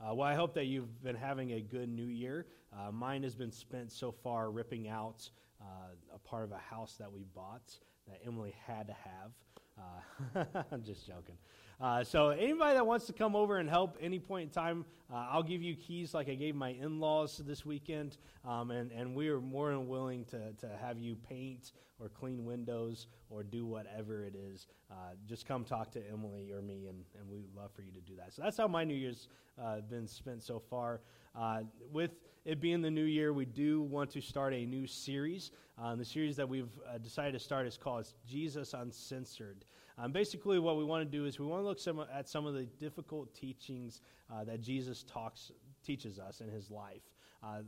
Uh, well, I hope that you've been having a good new year. Uh, mine has been spent so far ripping out uh, a part of a house that we bought that Emily had to have. Uh, I'm just joking. Uh, so anybody that wants to come over and help any point in time, uh, I'll give you keys like I gave my in-laws this weekend, um, and, and we are more than willing to, to have you paint or clean windows or do whatever it is. Uh, just come talk to Emily or me, and, and we'd love for you to do that. So that's how my New Year's uh, been spent so far. Uh, with it being the new year, we do want to start a new series. Uh, the series that we've uh, decided to start is called Jesus Uncensored. Um, basically, what we want to do is we want to look some, at some of the difficult teachings uh, that Jesus talks teaches us in his life. Uh,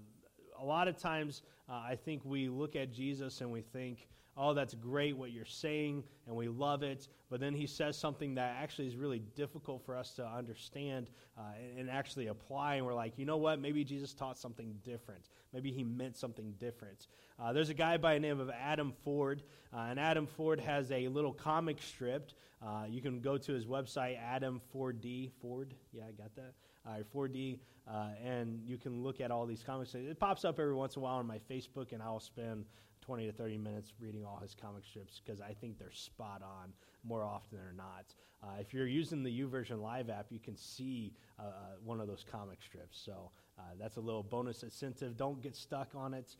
a lot of times, uh, I think we look at Jesus and we think, oh, that's great what you're saying, and we love it. But then he says something that actually is really difficult for us to understand uh, and, and, actually apply. And we're like, you know what? Maybe Jesus taught something different. Maybe he meant something different. Uh, there's a guy by the name of Adam Ford, uh, and Adam Ford has a little comic strip. Uh, you can go to his website, Adam4D. Ford, yeah, I got that. All right, 4D, uh, and you can look at all these comics. It pops up every once in a while on my Facebook, and I'll spend 20 to 30 minutes reading all his comic strips because I think they're spot on more often than not. Uh, if you're using the YouVersion Live app, you can see uh, uh one of those comic strips. So uh, that's a little bonus incentive. Don't get stuck on it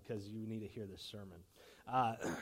because uh, you need to hear this sermon.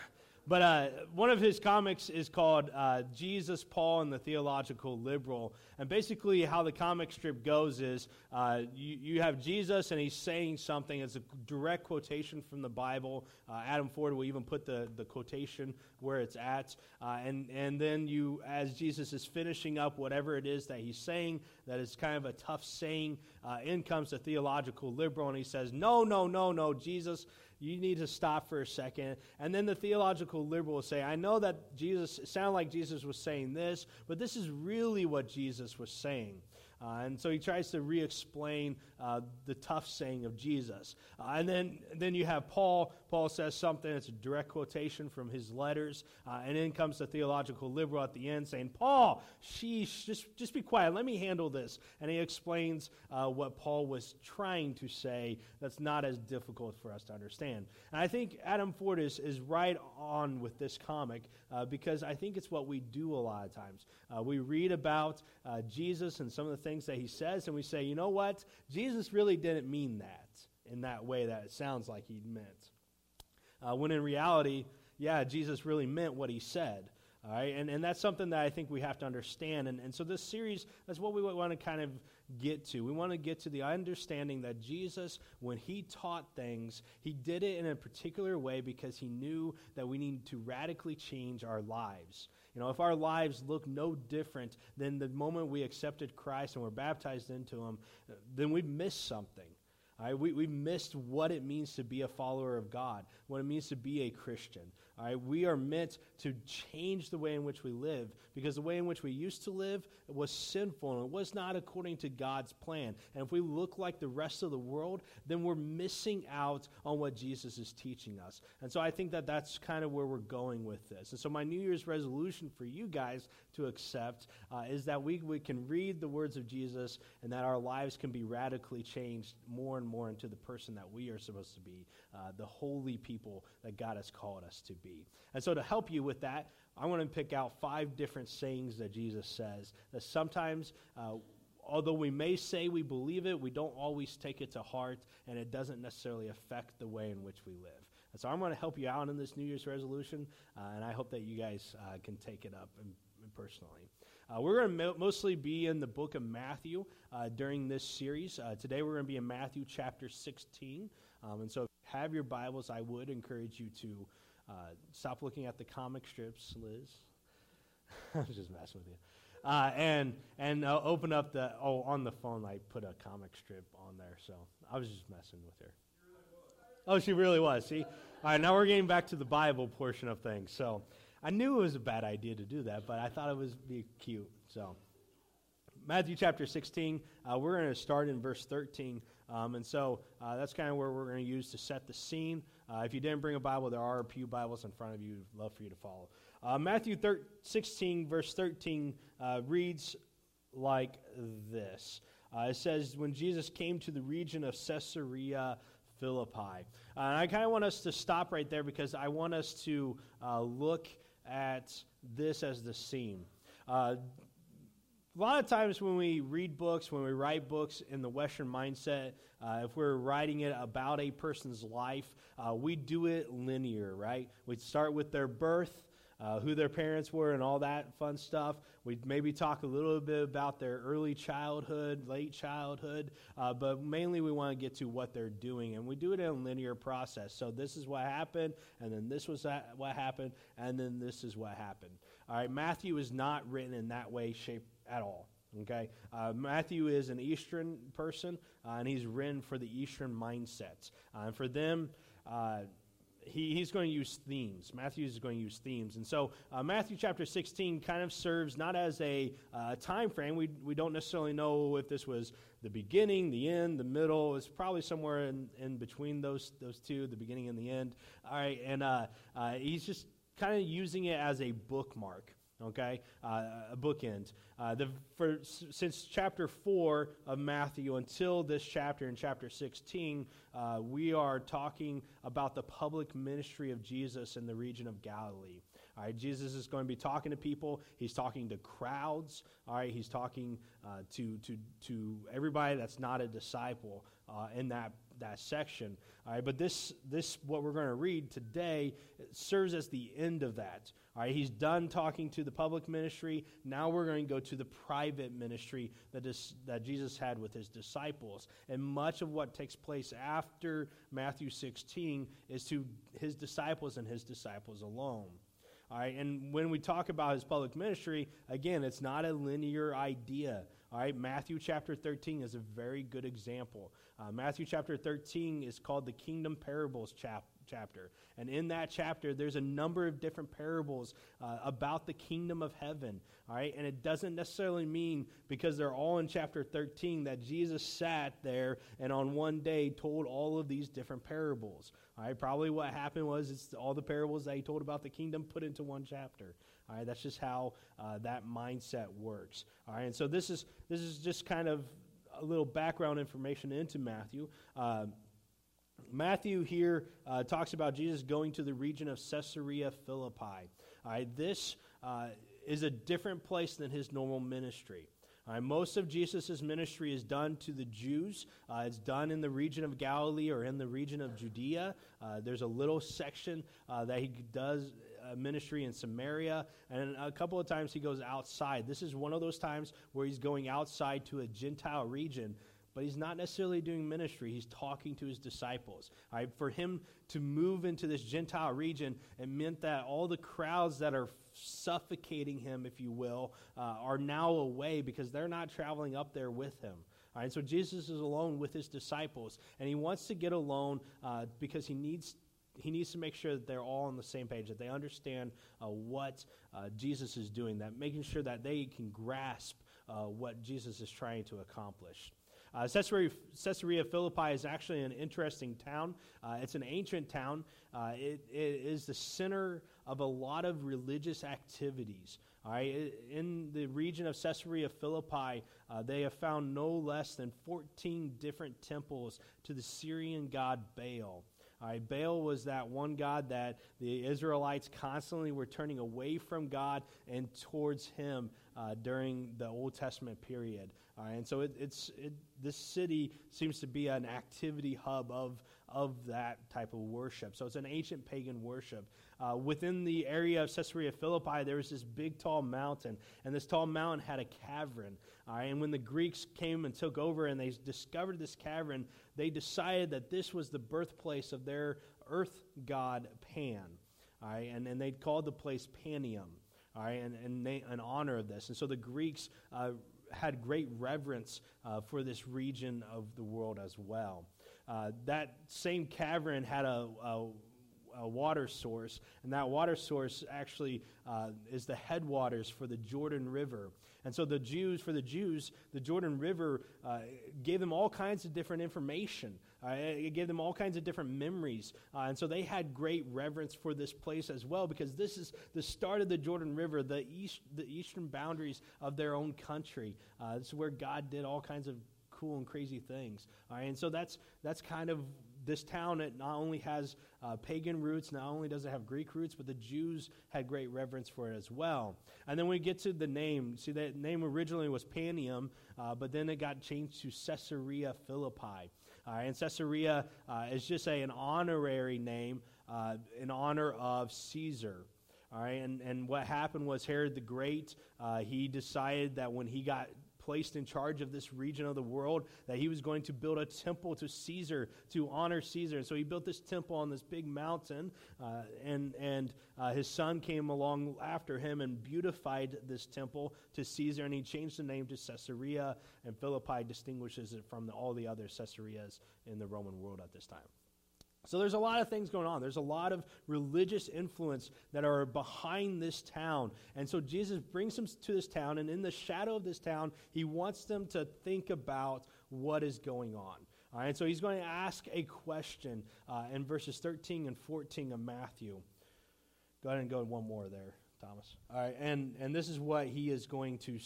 But uh, one of his comics is called uh, Jesus, Paul, and the Theological Liberal. And basically, how the comic strip goes is uh, you, you, have Jesus, and he's saying something. It's a direct quotation from the Bible. Uh, Adam Ford will even put the, the quotation where it's at. Uh, and, and then you, as Jesus is finishing up whatever it is that he's saying, that is kind of a tough saying, uh, in comes the theological liberal, and he says, No, no, no, no, Jesus you need to stop for a second. And then the theological liberal will say, I know that Jesus, it sounded like Jesus was saying this, but this is really what Jesus was saying. Uh, and so he tries to re explain uh, the tough saying of Jesus. Uh, and then, then you have Paul. Paul says something, it's a direct quotation from his letters. Uh, and then comes the theological liberal at the end saying, Paul, sheesh, just, just be quiet, let me handle this. And he explains uh, what Paul was trying to say that's not as difficult for us to understand. And I think Adam Ford is, is right on with this comic uh, because I think it's what we do a lot of times. we read about Jesus and some of the things things that he says, and we say, you know what? Jesus really didn't mean that in that way that it sounds like he meant. Uh, when in reality, yeah, Jesus really meant what he said. All right, and, and that's something that I think we have to understand. And, and so this series, that's what we want to kind of get to. We want to get to the understanding that Jesus, when he taught things, he did it in a particular way because he knew that we need to radically change our lives. You know, if our lives look no different than the moment we accepted Christ and were baptized into Him, then we've missed something. Right, we, we missed what it means to be a follower of God, what it means to be a Christian. We are meant to change the way in which we live because the way in which we used to live was sinful and it was not according to God's plan. And if we look like the rest of the world, then we're missing out on what Jesus is teaching us. And so I think that that's kind of where we're going with this. And so my New Year's resolution for you guys to accept uh, is that we, we can read the words of Jesus and that our lives can be radically changed more and more into the person that we are supposed to be, uh, the holy people that God has called us to be. And so to help you with that, I want to pick out five different sayings that Jesus says that sometimes. Uh, although we may say we believe it, we don't always take it to heart, and it doesn't necessarily affect the way in which we live. And so I'm going to help you out in this New Year's resolution, uh, and I hope that you guys uh, can take it up personally. Uh, we're going to mo- mostly be in the book of Matthew uh, during this series. Uh, today we're going to be in Matthew chapter 16. Um, and so if you have your Bibles, I would encourage you to uh, stop looking at the comic strips, Liz. I was just messing with you. Uh, and and uh, open up the, oh, on the phone, I put a comic strip on there. So I was just messing with her. Oh, she really was. See? All right, now we're getting back to the Bible portion of things. So I knew it was a bad idea to do that, but I thought it was be cute. So, Matthew chapter 16, uh, we're going to start in verse 13. Um, and so uh, that's kind of where we're going to use to set the scene. Uh, if you didn't bring a Bible, there are a few Bibles in front of you. We'd love for you to follow. Uh, Matthew thir- 16, verse 13 uh, reads like this Uh, it says, when Jesus came to the region of Caesarea Philippi. Uh, I kind of want us to stop right there because I want us to look at this as the scene. A lot of times when we read books, when we write books in the Western mindset, uh, if we're writing it about a person's life, uh, we do it linear, right? We start with their birth, uh, who their parents were, and all that fun stuff. We maybe talk a little bit about their early childhood, late childhood, uh, but mainly we want to get to what they're doing, and we do it in a linear process. So this is what happened, and then this was what happened, and then this is what happened. All right, Matthew is not written in that way, shape, at all. Okay, uh, Matthew is an Eastern person, uh, and he's written for the Eastern mindsets. Uh, and for them, uh, he, he's going to use themes. Matthew is going to use themes. And so uh, Matthew chapter 16 kind of serves not as a uh, time frame. We, we don't necessarily know if this was the beginning, the end, the middle. It's probably somewhere in, in between those, those two, the beginning and the end. All right, and he's just kind of using it as a bookmark okay? Uh, a bookend. Uh, the, for, since chapter 4 of Matthew until this chapter in chapter 16, uh, we are talking about the public ministry of Jesus in the region of Galilee. All right, Jesus is going to be talking to people. He's talking to crowds. All right, he's talking uh, to, to, to everybody that's not a disciple uh, in that that section. All right, but this, this what we're going to read today serves as the end of that. All right, he's done talking to the public ministry. Now we're going to go to the private ministry that, is, that Jesus had with his disciples. And much of what takes place after Matthew 16 is to his disciples and his disciples alone. All right, and when we talk about his public ministry, again, it's not a linear idea. All right, Matthew chapter 13 is a very good example. Uh, Matthew chapter 13 is called the Kingdom Parables chap- chapter. And in that chapter, there's a number of different parables uh, about the kingdom of heaven. All right, and it doesn't necessarily mean because they're all in chapter 13 that Jesus sat there and on one day told all of these different parables. All right, probably what happened was it's all the parables that he told about the kingdom put into one chapter. All right, that's just how uh, that mindset works. All right, and so this is this is just kind of a little background information into Matthew. Uh, Matthew here uh, talks about Jesus going to the region of Caesarea Philippi. All right, this uh, is a different place than his normal ministry. Uh, most of Jesus' ministry is done to the Jews. Uh, it's done in the region of Galilee or in the region of Judea. Uh, there's a little section uh, that he does ministry in Samaria, and a couple of times he goes outside. This is one of those times where he's going outside to a Gentile region but he's not necessarily doing ministry. He's talking to his disciples. Right? For him to move into this Gentile region, it meant that all the crowds that are suffocating him, if you will, uh, are now away because they're not traveling up there with him. All right, so Jesus is alone with his disciples, and he wants to get alone uh, because he needs he needs to make sure that they're all on the same page, that they understand uh, what uh, Jesus is doing, that making sure that they can grasp uh, what Jesus is trying to accomplish. Uh, Caesarea, Caesarea, Philippi is actually an interesting town. Uh, it's an ancient town. Uh, it, it is the center of a lot of religious activities. All right, in the region of Caesarea Philippi, they have found no less than 14 different temples to the Syrian god Baal. Baal was that one God that the Israelites constantly were turning away from God and towards Him uh, during the Old Testament period. and so it, it's it, this city seems to be an activity hub of of that type of worship. So it's an ancient pagan worship. Uh, within the area of Caesarea Philippi, there was this big, tall mountain, and this tall mountain had a cavern. Uh, and when the Greeks came and took over and they discovered this cavern, they decided that this was the birthplace of their earth god Pan. All right, and, and they called the place Panium. All right, and, and they, in honor of this. And so the Greeks uh, had great reverence uh, for this region of the world as well. Uh, that same cavern had a, a, a, water source, and that water source actually uh, is the headwaters for the Jordan River. And so the Jews, for the Jews, the Jordan River uh, gave them all kinds of different information. Uh, it gave them all kinds of different memories. Uh, and so they had great reverence for this place as well because this is the start of the Jordan River, the, east, the eastern boundaries of their own country. Uh, this is where God did all kinds of cool and crazy things. All right, and so that's that's kind of this town. It not only has uh, pagan roots, not only does it have Greek roots, but the Jews had great reverence for it as well. And then we get to the name. See, that name originally was Panium, uh, but then it got changed to Caesarea Philippi. All right, and Caesarea uh, is just a, an honorary name uh, in honor of Caesar. All right, and, and what happened was Herod the Great, uh, he decided that when he got placed in charge of this region of the world, that he was going to build a temple to Caesar, to honor Caesar. And so he built this temple on this big mountain, uh, and, and uh, his son came along after him and beautified this temple to Caesar, and he changed the name to Caesarea, and Philippi distinguishes it from the, all the other Caesareas in the Roman world at this time. So there's a lot of things going on. There's a lot of religious influence that are behind this town. And so Jesus brings them to this town, and in the shadow of this town, he wants them to think about what is going on. All right, so he's going to ask a question uh, in verses 13 and 14 of Matthew. Go ahead and go one more there, Thomas. All right, and, and this is what he is going to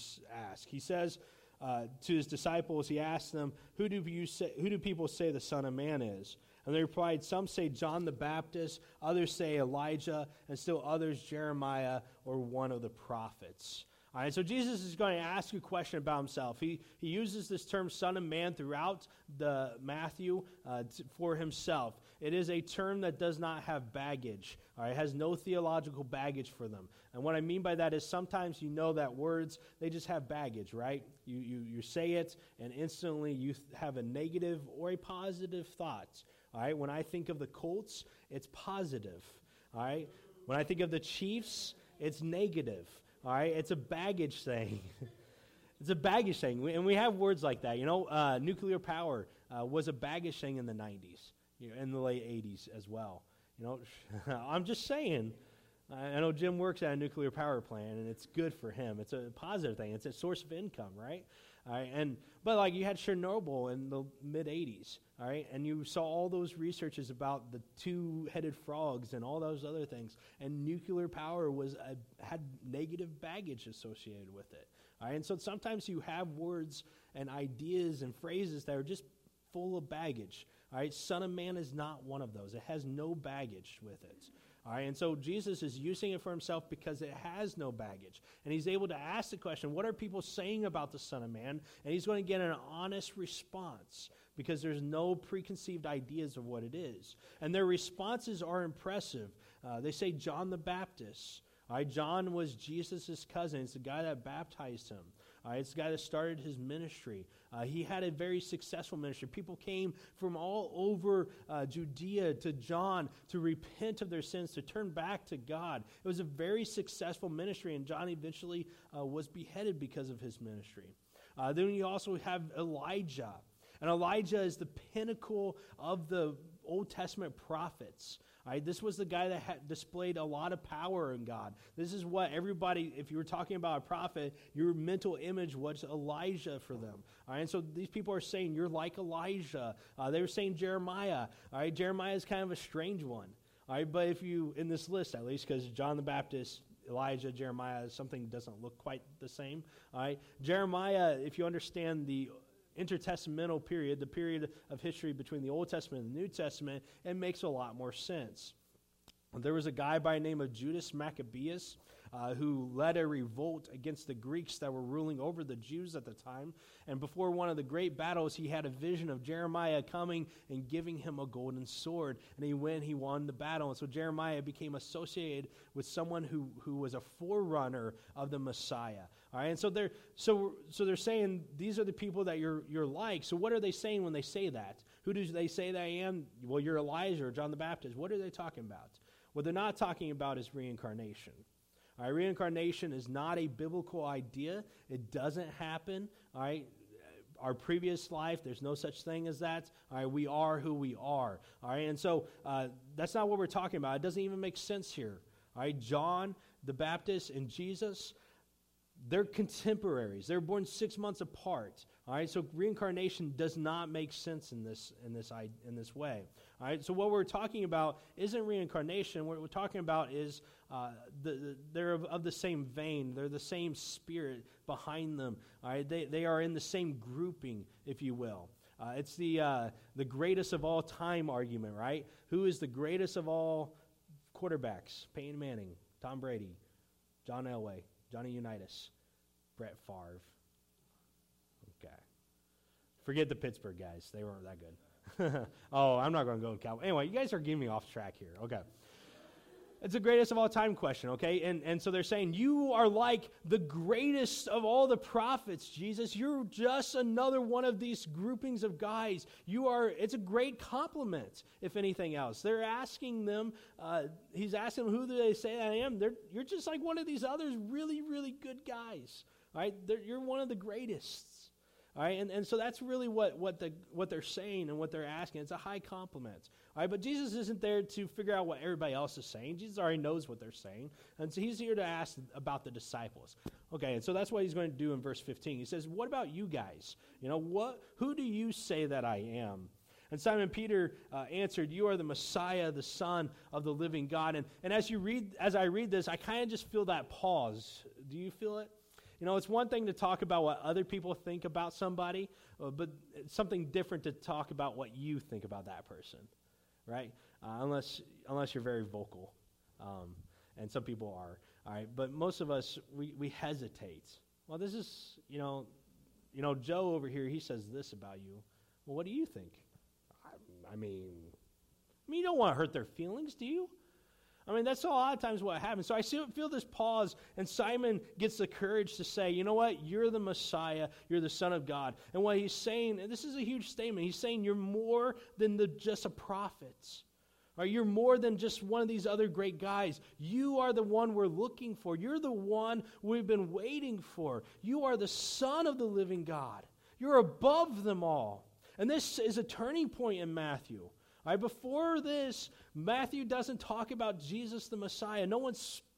ask. He says uh, to his disciples, he asks them, who do, you say, who do people say the Son of Man is? And they replied, Some say John the Baptist, others say Elijah, and still others Jeremiah or one of the prophets. All right, so Jesus is going to ask a question about himself. He, he uses this term Son of Man throughout the Matthew uh, t- for himself. It is a term that does not have baggage. All right, it has no theological baggage for them. And what I mean by that is sometimes you know that words, they just have baggage, right? You, you, you say it, and instantly you th- have a negative or a positive thought. All right, when I think of the Colts, it's positive. All right, when I think of the Chiefs, it's negative. All right, it's a baggage thing. it's a baggage thing, we, and we have words like that. You know, uh, nuclear power uh, was a baggage thing in the '90s, you know, in the late '80s as well. You know, I'm just saying. I know Jim works at a nuclear power plant, and it's good for him. It's a positive thing. It's a source of income, right? All right, and but like you had Chernobyl in the mid '80s, all right, and you saw all those researches about the two-headed frogs and all those other things, and nuclear power was a, had negative baggage associated with it. All right, and so sometimes you have words and ideas and phrases that are just full of baggage. All right, Son of Man is not one of those. It has no baggage with it. All right, and so Jesus is using it for himself because it has no baggage. And he's able to ask the question, what are people saying about the Son of Man? And he's going to get an honest response because there's no preconceived ideas of what it is. And their responses are impressive. Uh, they say John the Baptist. All right, John was Jesus' cousin. It's the guy that baptized him. Uh, it's the guy that started his ministry. Uh, he had a very successful ministry. People came from all over uh, Judea to John to repent of their sins, to turn back to God. It was a very successful ministry, and John eventually uh, was beheaded because of his ministry. Uh, then you also have Elijah. And Elijah is the pinnacle of the Old Testament prophets. Right? This was the guy that had displayed a lot of power in God. This is what everybody, if you were talking about a prophet, your mental image was Elijah for them. All right? And so these people are saying, You're like Elijah. Uh, they were saying Jeremiah. All right? Jeremiah is kind of a strange one. All right? But if you, in this list at least, because John the Baptist, Elijah, Jeremiah, something doesn't look quite the same. All right? Jeremiah, if you understand the intertestamental period, the period of history between the Old Testament and the New Testament, it makes a lot more sense. There was a guy by the name of Judas Maccabeus uh, who led a revolt against the Greeks that were ruling over the Jews at the time. And before one of the great battles, he had a vision of Jeremiah coming and giving him a golden sword. And he went, he won the battle. And so Jeremiah became associated with someone who, who was a forerunner of the Messiah. All right, and so they're so so they're saying these are the people that you're you're like. So what are they saying when they say that? Who do they say that I am? Well, you're Elijah or John the Baptist. What are they talking about? What they're not talking about is reincarnation. All right, reincarnation is not a biblical idea. It doesn't happen. All right, our previous life, there's no such thing as that. All right, we are who we are. All right, and so uh, that's not what we're talking about. It doesn't even make sense here. All right, John the Baptist and Jesus, they're contemporaries. They're born six months apart. All right, so reincarnation does not make sense in this in this in this way. All right, so what we're talking about isn't reincarnation. What we're talking about is uh, the, the, they're of, of, the same vein. They're the same spirit behind them. All right, they they are in the same grouping, if you will. Uh, it's the uh, the greatest of all time argument, right? Who is the greatest of all quarterbacks? Peyton Manning, Tom Brady, John Elway, Johnny Unitas, Brett Favre. Okay. Forget the Pittsburgh guys. They weren't that good. oh, I'm not going to go with Cowboys. Anyway, you guys are getting me off track here. Okay. It's the greatest of all time question, okay? And, and so they're saying, You are like the greatest of all the prophets, Jesus. You're just another one of these groupings of guys. You are, it's a great compliment, if anything else. They're asking them, uh, he's asking them, Who do they say I am? They're, you're just like one of these others really, really good guys, right? you're one of the greatest. All right, and, and so that's really what, what, the, what they're saying and what they're asking. It's a high compliment. All right, but Jesus isn't there to figure out what everybody else is saying. Jesus already knows what they're saying. And so he's here to ask about the disciples. Okay, and so that's what he's going to do in verse 15. He says, What about you guys? You know, what, who do you say that I am? And Simon Peter uh, answered, You are the Messiah, the Son of the living God. And, and as you read, as I read this, I kind of just feel that pause. Do you feel it? You know, it's one thing to talk about what other people think about somebody, uh, but it's something different to talk about what you think about that person, right? Uh, unless, unless you're very vocal. Um, and some people are, all right? But most of us, we, we hesitate. Well, this is, you know, you know, Joe over here, he says this about you. Well, what do you think? I, I mean, I mean, you don't want to hurt their feelings, do you? I mean, that's a lot of times what happens. So I feel this pause, and Simon gets the courage to say, you know what? You're the Messiah. You're the Son of God. And what he's saying, and this is a huge statement, he's saying you're more than the, just a prophet. Right? You're more than just one of these other great guys. You are the one we're looking for. You're the one we've been waiting for. You are the Son of the living God. You're above them all. And this is a turning point in Matthew. Right, before this, Matthew doesn't talk about Jesus the Messiah. No one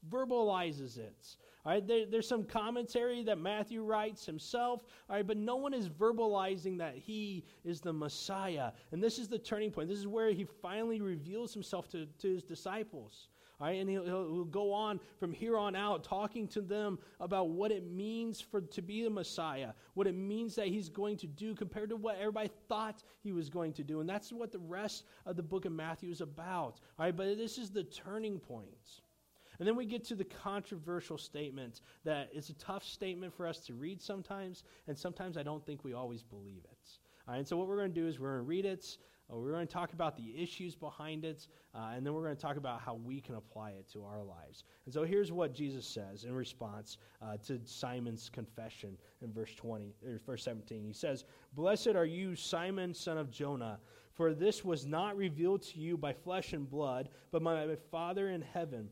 verbalizes it. There, there's some commentary that Matthew writes himself, right, but no one is verbalizing that he is the Messiah. And this is the turning point. This is where he finally reveals himself to, to his disciples. Right, and he'll, he'll, go on from here on out talking to them about what it means for to be the Messiah, what it means that he's going to do compared to what everybody thought he was going to do. And that's what the rest of the book of Matthew is about. All right, but this is the turning point. And then we get to the controversial statement that it's a tough statement for us to read sometimes, and sometimes I don't think we always believe it. All right, and so what we're going to do is we're going to read it, uh, we're going to talk about the issues behind it, uh, and then we're going to talk about how we can apply it to our lives. And so here's what Jesus says in response uh, to Simon's confession in verse 20, or verse 17. He says, Blessed are you, Simon, son of Jonah, for this was not revealed to you by flesh and blood, but my Father in heaven.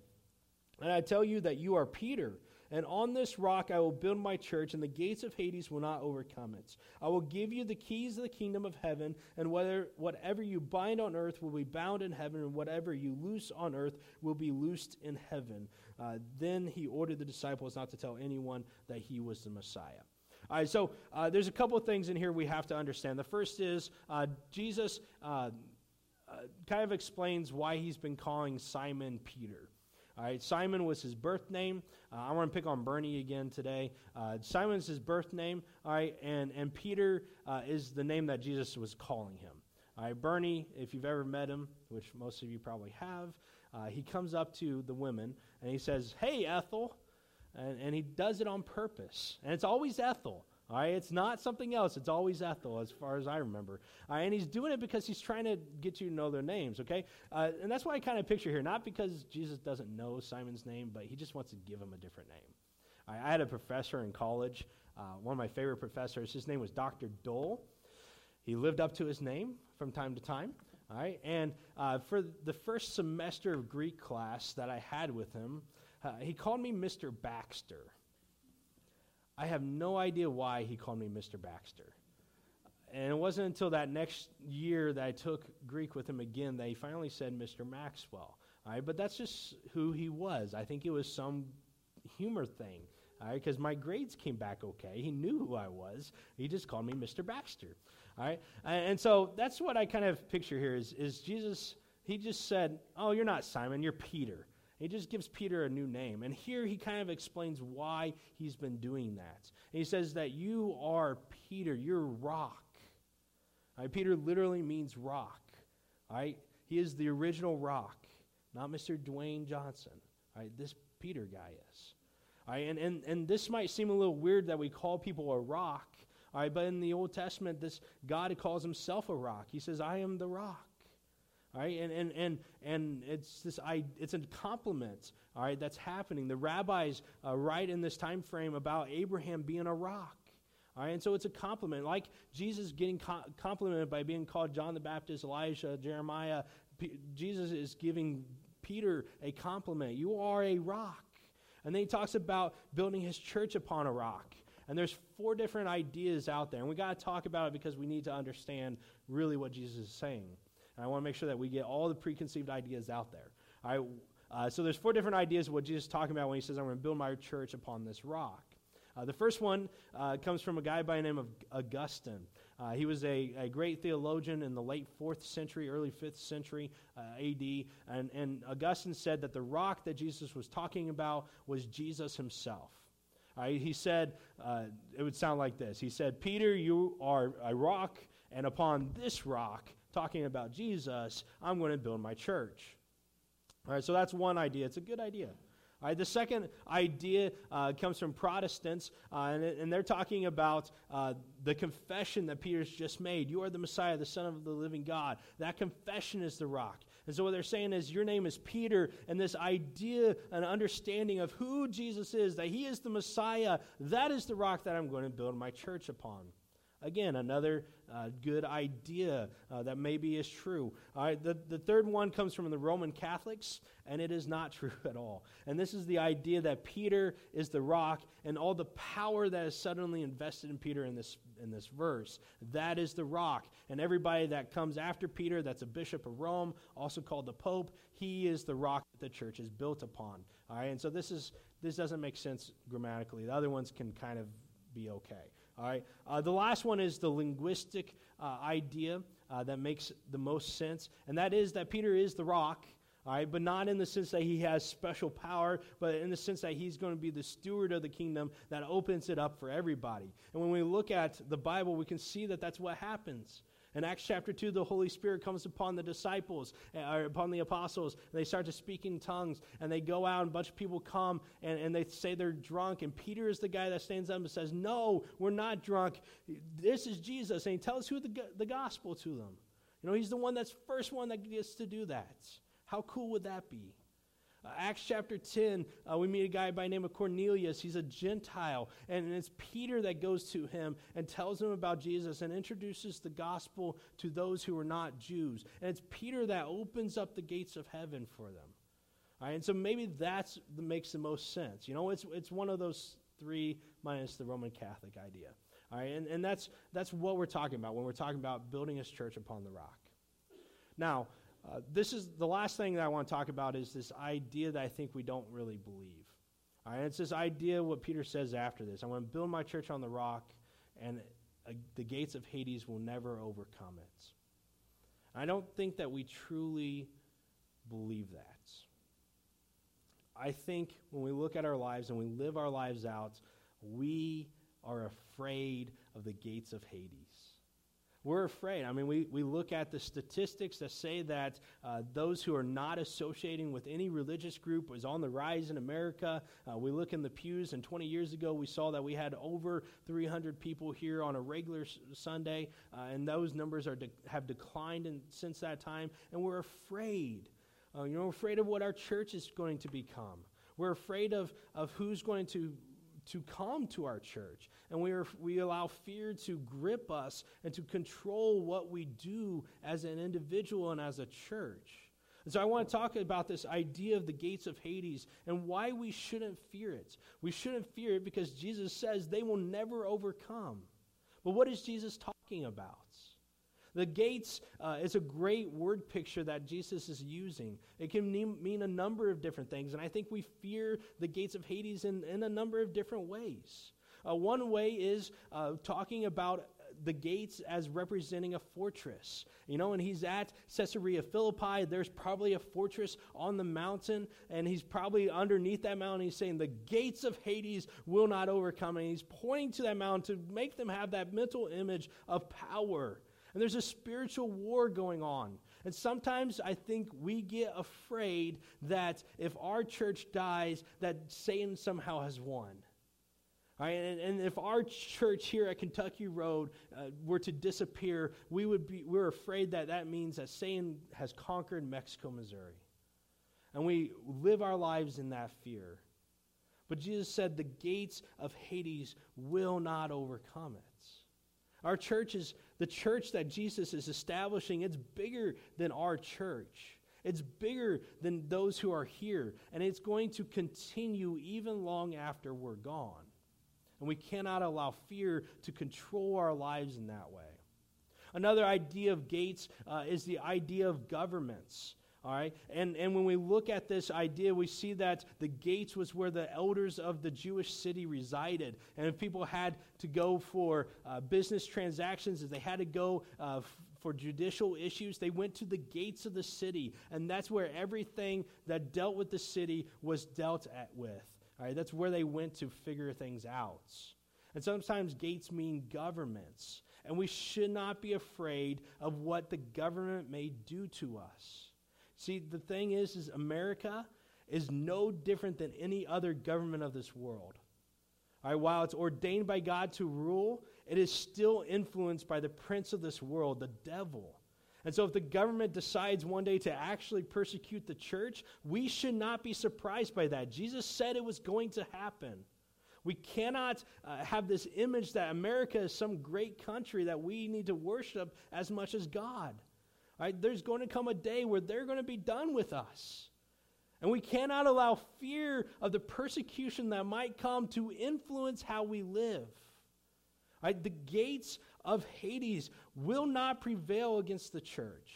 And I tell you that you are Peter and on this rock I will build my church, and the gates of Hades will not overcome it. I will give you the keys of the kingdom of heaven, and whether, whatever you bind on earth will be bound in heaven, and whatever you loose on earth will be loosed in heaven. Uh, then he ordered the disciples not to tell anyone that he was the Messiah. All right, so uh, there's a couple of things in here we have to understand. The first is uh, Jesus uh, uh, kind of explains why he's been calling Simon Peter. All right, Simon was his birth name. Uh, I want to pick on Bernie again today. Uh, Simon's his birth name. All right, and and Peter uh, is the name that Jesus was calling him. All right, Bernie, if you've ever met him, which most of you probably have, uh, he comes up to the women and he says, "Hey, Ethel," and, and he does it on purpose, and it's always Ethel. All right, it's not something else. It's always Ethel, as far as I remember. All right, and he's doing it because he's trying to get you to know their names. Okay, uh, and that's why I kind of picture here, not because Jesus doesn't know Simon's name, but he just wants to give him a different name. Right, I had a professor in college, uh, one of my favorite professors. His name was Dr. Dole. He lived up to his name from time to time. All right, and uh, for the first semester of Greek class that I had with him, uh, he called me Mr. Baxter. I have no idea why he called me Mr. Baxter. And it wasn't until that next year that I took Greek with him again that he finally said Mr. Maxwell. All right, but that's just who he was. I think it was some humor thing because my grades came back okay. He knew who I was. He just called me Mr. Baxter, all right? And so that's what I kind of picture here is, is Jesus, he just said, oh, you're not Simon, you're Peter. He just gives Peter a new name. And here he kind of explains why he's been doing that. And he says that you are Peter, you're rock. Right, Peter literally means rock. Right? He is the original rock, not Mr. Dwayne Johnson. Right? This Peter guy is. Right? And, and, and this might seem a little weird that we call people a rock. All right, but in the Old Testament, this God calls himself a rock. He says, I am the rock. All right, and, and, and, and it's, this, I, it's a compliment, all right, that's happening. The rabbis uh, write in this time frame about Abraham being a rock. All right, and so it's a compliment. Like Jesus getting co- complimented by being called John the Baptist, Elijah, Jeremiah, P- Jesus is giving Peter a compliment. You are a rock. And then he talks about building his church upon a rock. And there's four different ideas out there. And we got to talk about it because we need to understand really what Jesus is saying. And I want to make sure that we get all the preconceived ideas out there. All right, uh, so there's four different ideas what Jesus is talking about when he says, I'm going to build my church upon this rock. Uh, the first one uh, comes from a guy by the name of Augustine. Uh, he was a, a, great theologian in the late 4th century, early 5th century uh, AD. And, and Augustine said that the rock that Jesus was talking about was Jesus himself. he said, uh, it would sound like this He said, Peter, you are a rock, and upon this rock, talking about Jesus, I'm going to build my church. All right, so that's one idea. It's a good idea. All right, the second idea uh, comes from Protestants, uh, and, and, they're talking about uh, the confession that Peter's just made. You are the Messiah, the Son of the living God. That confession is the rock. And so what they're saying is, your name is Peter, and this idea and understanding of who Jesus is, that he is the Messiah, that is the rock that I'm going to build my church upon. Again, another uh, good idea uh, that maybe is true. All right, the, the third one comes from the Roman Catholics, and it is not true at all. And this is the idea that Peter is the rock, and all the power that is suddenly invested in Peter in this, in this verse. That is the rock. And everybody that comes after Peter, that's a bishop of Rome, also called the Pope, he is the rock that the church is built upon. All right, and so this, is, this doesn't make sense grammatically. The other ones can kind of be okay. All right. Uh, the last one is the linguistic uh, idea uh, that makes the most sense, and that is that Peter is the rock. All right, but not in the sense that he has special power, but in the sense that he's going to be the steward of the kingdom that opens it up for everybody. And when we look at the Bible, we can see that that's what happens. In Acts chapter 2, the Holy Spirit comes upon the disciples, uh, or upon the apostles, and they start to speak in tongues, and they go out, and a bunch of people come, and, and they say they're drunk, and Peter is the guy that stands up and says, No, we're not drunk. This is Jesus, and he tells who the, the gospel to them. You know, he's the one that's first one that gets to do that. How cool would that be? Uh, Acts chapter 10, uh, we meet a guy by the name of Cornelius. He's a Gentile. And it's Peter that goes to him and tells him about Jesus and introduces the gospel to those who are not Jews. And it's Peter that opens up the gates of heaven for them. All right, and so maybe that's that makes the most sense. You know, it's, it's one of those three minus the Roman Catholic idea. All right, and, and that's, that's what we're talking about when we're talking about building his church upon the rock. Now, uh, this is the last thing that I want to talk about is this idea that I think we don't really believe. All right, it's this idea what Peter says after this. I'm going to build my church on the rock, and uh, the gates of Hades will never overcome it. I don't think that we truly believe that. I think when we look at our lives and we live our lives out, we are afraid of the gates of Hades we're afraid. I mean, we, we look at the statistics that say that uh, those who are not associating with any religious group was on the rise in America. Uh, we look in the pews, and 20 years ago, we saw that we had over 300 people here on a regular s- Sunday, uh, and those numbers are de- have declined in, since that time, and we're afraid. Uh, you know, afraid of what our church is going to become. We're afraid of, of who's going to to come to our church. And we, are, we allow fear to grip us and to control what we do as an individual and as a church. And so I want to talk about this idea of the gates of Hades and why we shouldn't fear it. We shouldn't fear it because Jesus says they will never overcome. But what is Jesus talking about? The gates uh, is a great word picture that Jesus is using. It can mean, a number of different things, and I think we fear the gates of Hades in, in a number of different ways. Uh, one way is uh, talking about the gates as representing a fortress. You know, and he's at Caesarea Philippi. There's probably a fortress on the mountain, and he's probably underneath that mountain. He's saying, The gates of Hades will not overcome. And he's pointing to that mountain to make them have that mental image of power. And there's a spiritual war going on. And sometimes I think we get afraid that if our church dies, that Satan somehow has won. Right, and, and, if our church here at Kentucky Road uh, were to disappear, we would be, we're afraid that that means that Satan has conquered Mexico, Missouri. And we live our lives in that fear. But Jesus said the gates of Hades will not overcome it. Our church is the church that Jesus is establishing, it's bigger than our church. It's bigger than those who are here, and it's going to continue even long after we're gone. And we cannot allow fear to control our lives in that way. Another idea of gates uh, is the idea of governments. All right? And, and when we look at this idea, we see that the gates was where the elders of the Jewish city resided. And if people had to go for uh, business transactions, if they had to go uh, f- for judicial issues, they went to the gates of the city. And that's where everything that dealt with the city was dealt at with. All right, that's where they went to figure things out. And sometimes gates mean governments. And we should not be afraid of what the government may do to us. See, the thing is, is America is no different than any other government of this world. All right, while it's ordained by God to rule, it is still influenced by the prince of this world, the devil. And so, if the government decides one day to actually persecute the church, we should not be surprised by that. Jesus said it was going to happen. We cannot uh, have this image that America is some great country that we need to worship as much as God. Right? There's going to come a day where they're going to be done with us. And we cannot allow fear of the persecution that might come to influence how we live. Right? The gates of Hades will not prevail against the church.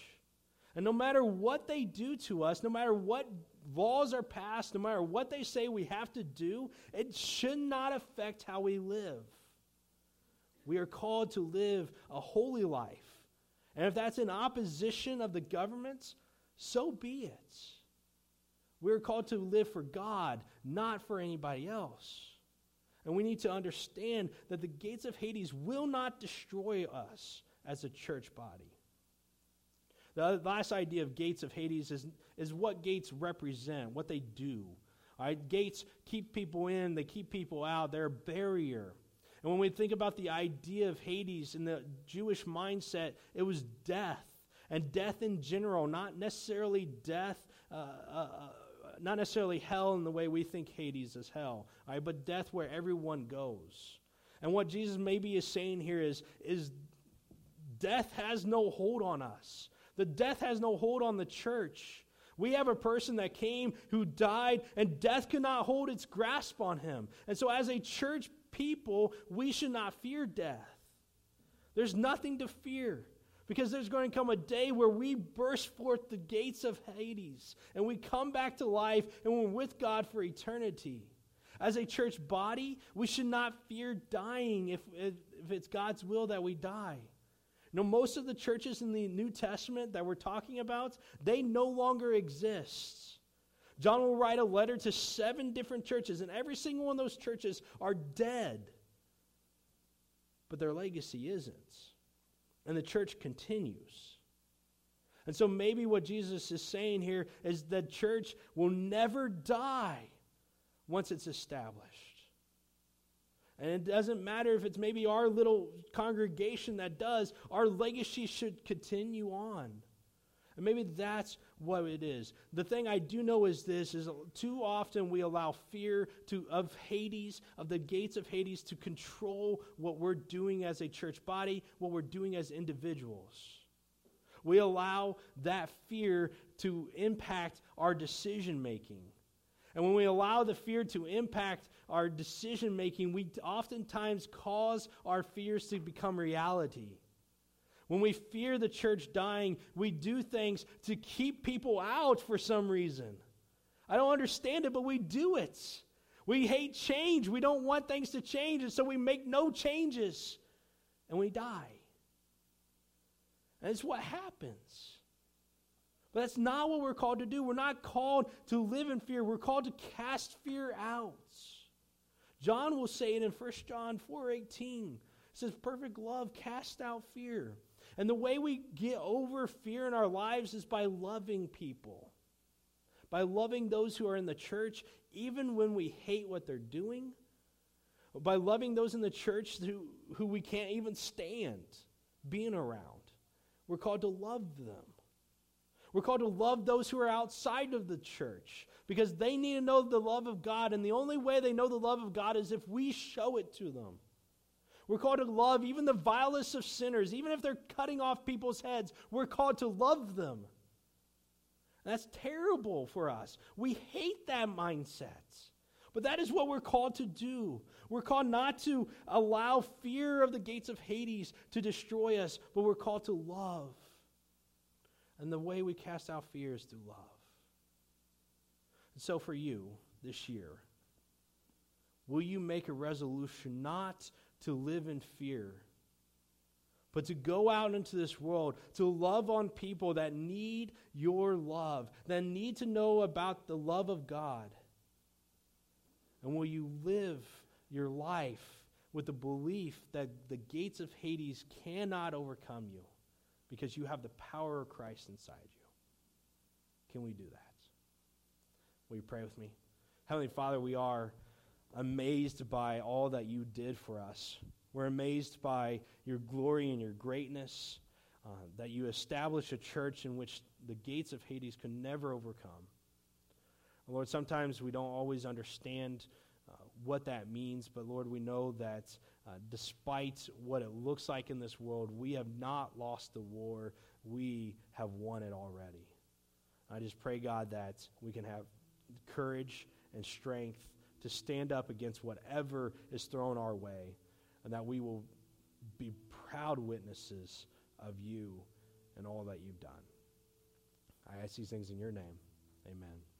And no matter what they do to us, no matter what laws are passed, no matter what they say we have to do, it should not affect how we live. We are called to live a holy life. And if that's in opposition of the government, so be it. We're called to live for God, not for anybody else. And we need to understand that the gates of Hades will not destroy us as a church body. The last idea of gates of Hades is, is what gates represent, what they do. All right, gates keep people in, they keep people out, they're a barrier. And when we think about the idea of Hades in the Jewish mindset, it was death. And death in general, not necessarily death uh, uh, uh not necessarily hell in the way we think Hades is hell, right, but death where everyone goes. And what Jesus maybe is saying here is, is death has no hold on us. The death has no hold on the church. We have a person that came who died, and death could not hold its grasp on him. And so, as a church people, we should not fear death. There's nothing to fear. Because there's going to come a day where we burst forth the gates of Hades and we come back to life and we're with God for eternity. As a church body, we should not fear dying if, if, if it's God's will that we die. Know, most of the churches in the New Testament that we're talking about, they no longer exist. John will write a letter to seven different churches, and every single one of those churches are dead. But their legacy isn't. And the church continues. And so maybe what Jesus is saying here is the church will never die once it's established. And it doesn't matter if it's maybe our little congregation that does, our legacy should continue on. And maybe that's what it is. The thing I do know is this is too often we allow fear to of Hades, of the gates of Hades to control what we're doing as a church body, what we're doing as individuals. We allow that fear to impact our decision making. And when we allow the fear to impact our decision making, we oftentimes cause our fears to become reality. When we fear the church dying, we do things to keep people out for some reason. I don't understand it, but we do it. We hate change. We don't want things to change, and so we make no changes and we die. And what happens. But that's not what we're called to do. We're not called to live in fear. We're called to cast fear out. John will say it in 1 John 4:18. It says perfect love casts out fear. And the way we get over fear in our lives is by loving people. By loving those who are in the church, even when we hate what they're doing. By loving those in the church who, who we can't even stand being around. We're called to love them. We're called to love those who are outside of the church because they need to know the love of God. And the only way they know the love of God is if we show it to them. We're called to love even the vilest of sinners, even if they're cutting off people's heads. We're called to love them. That's terrible for us. We hate that mindset. But that is what we're called to do. We're called not to allow fear of the gates of Hades to destroy us, but we're called to love. And the way we cast out fear is through love. And so for you this year, will you make a resolution not to live in fear, but to go out into this world to love on people that need your love, that need to know about the love of God? And will you live your life with the belief that the gates of Hades cannot overcome you because you have the power of Christ inside you? Can we do that? Will you pray with me? Heavenly Father, we are amazed by all that you did for us. We're amazed by your glory and your greatness, uh, that you established a church in which the gates of Hades could never overcome. Lord, sometimes we don't always understand uh, what that means, but Lord, we know that uh, despite what it looks like in this world, we have not lost the war. We have won it already. I just pray, God, that we can have courage and strength to stand up against whatever is thrown our way, and that we will be proud witnesses of you and all that you've done. I ask these things in your name. Amen.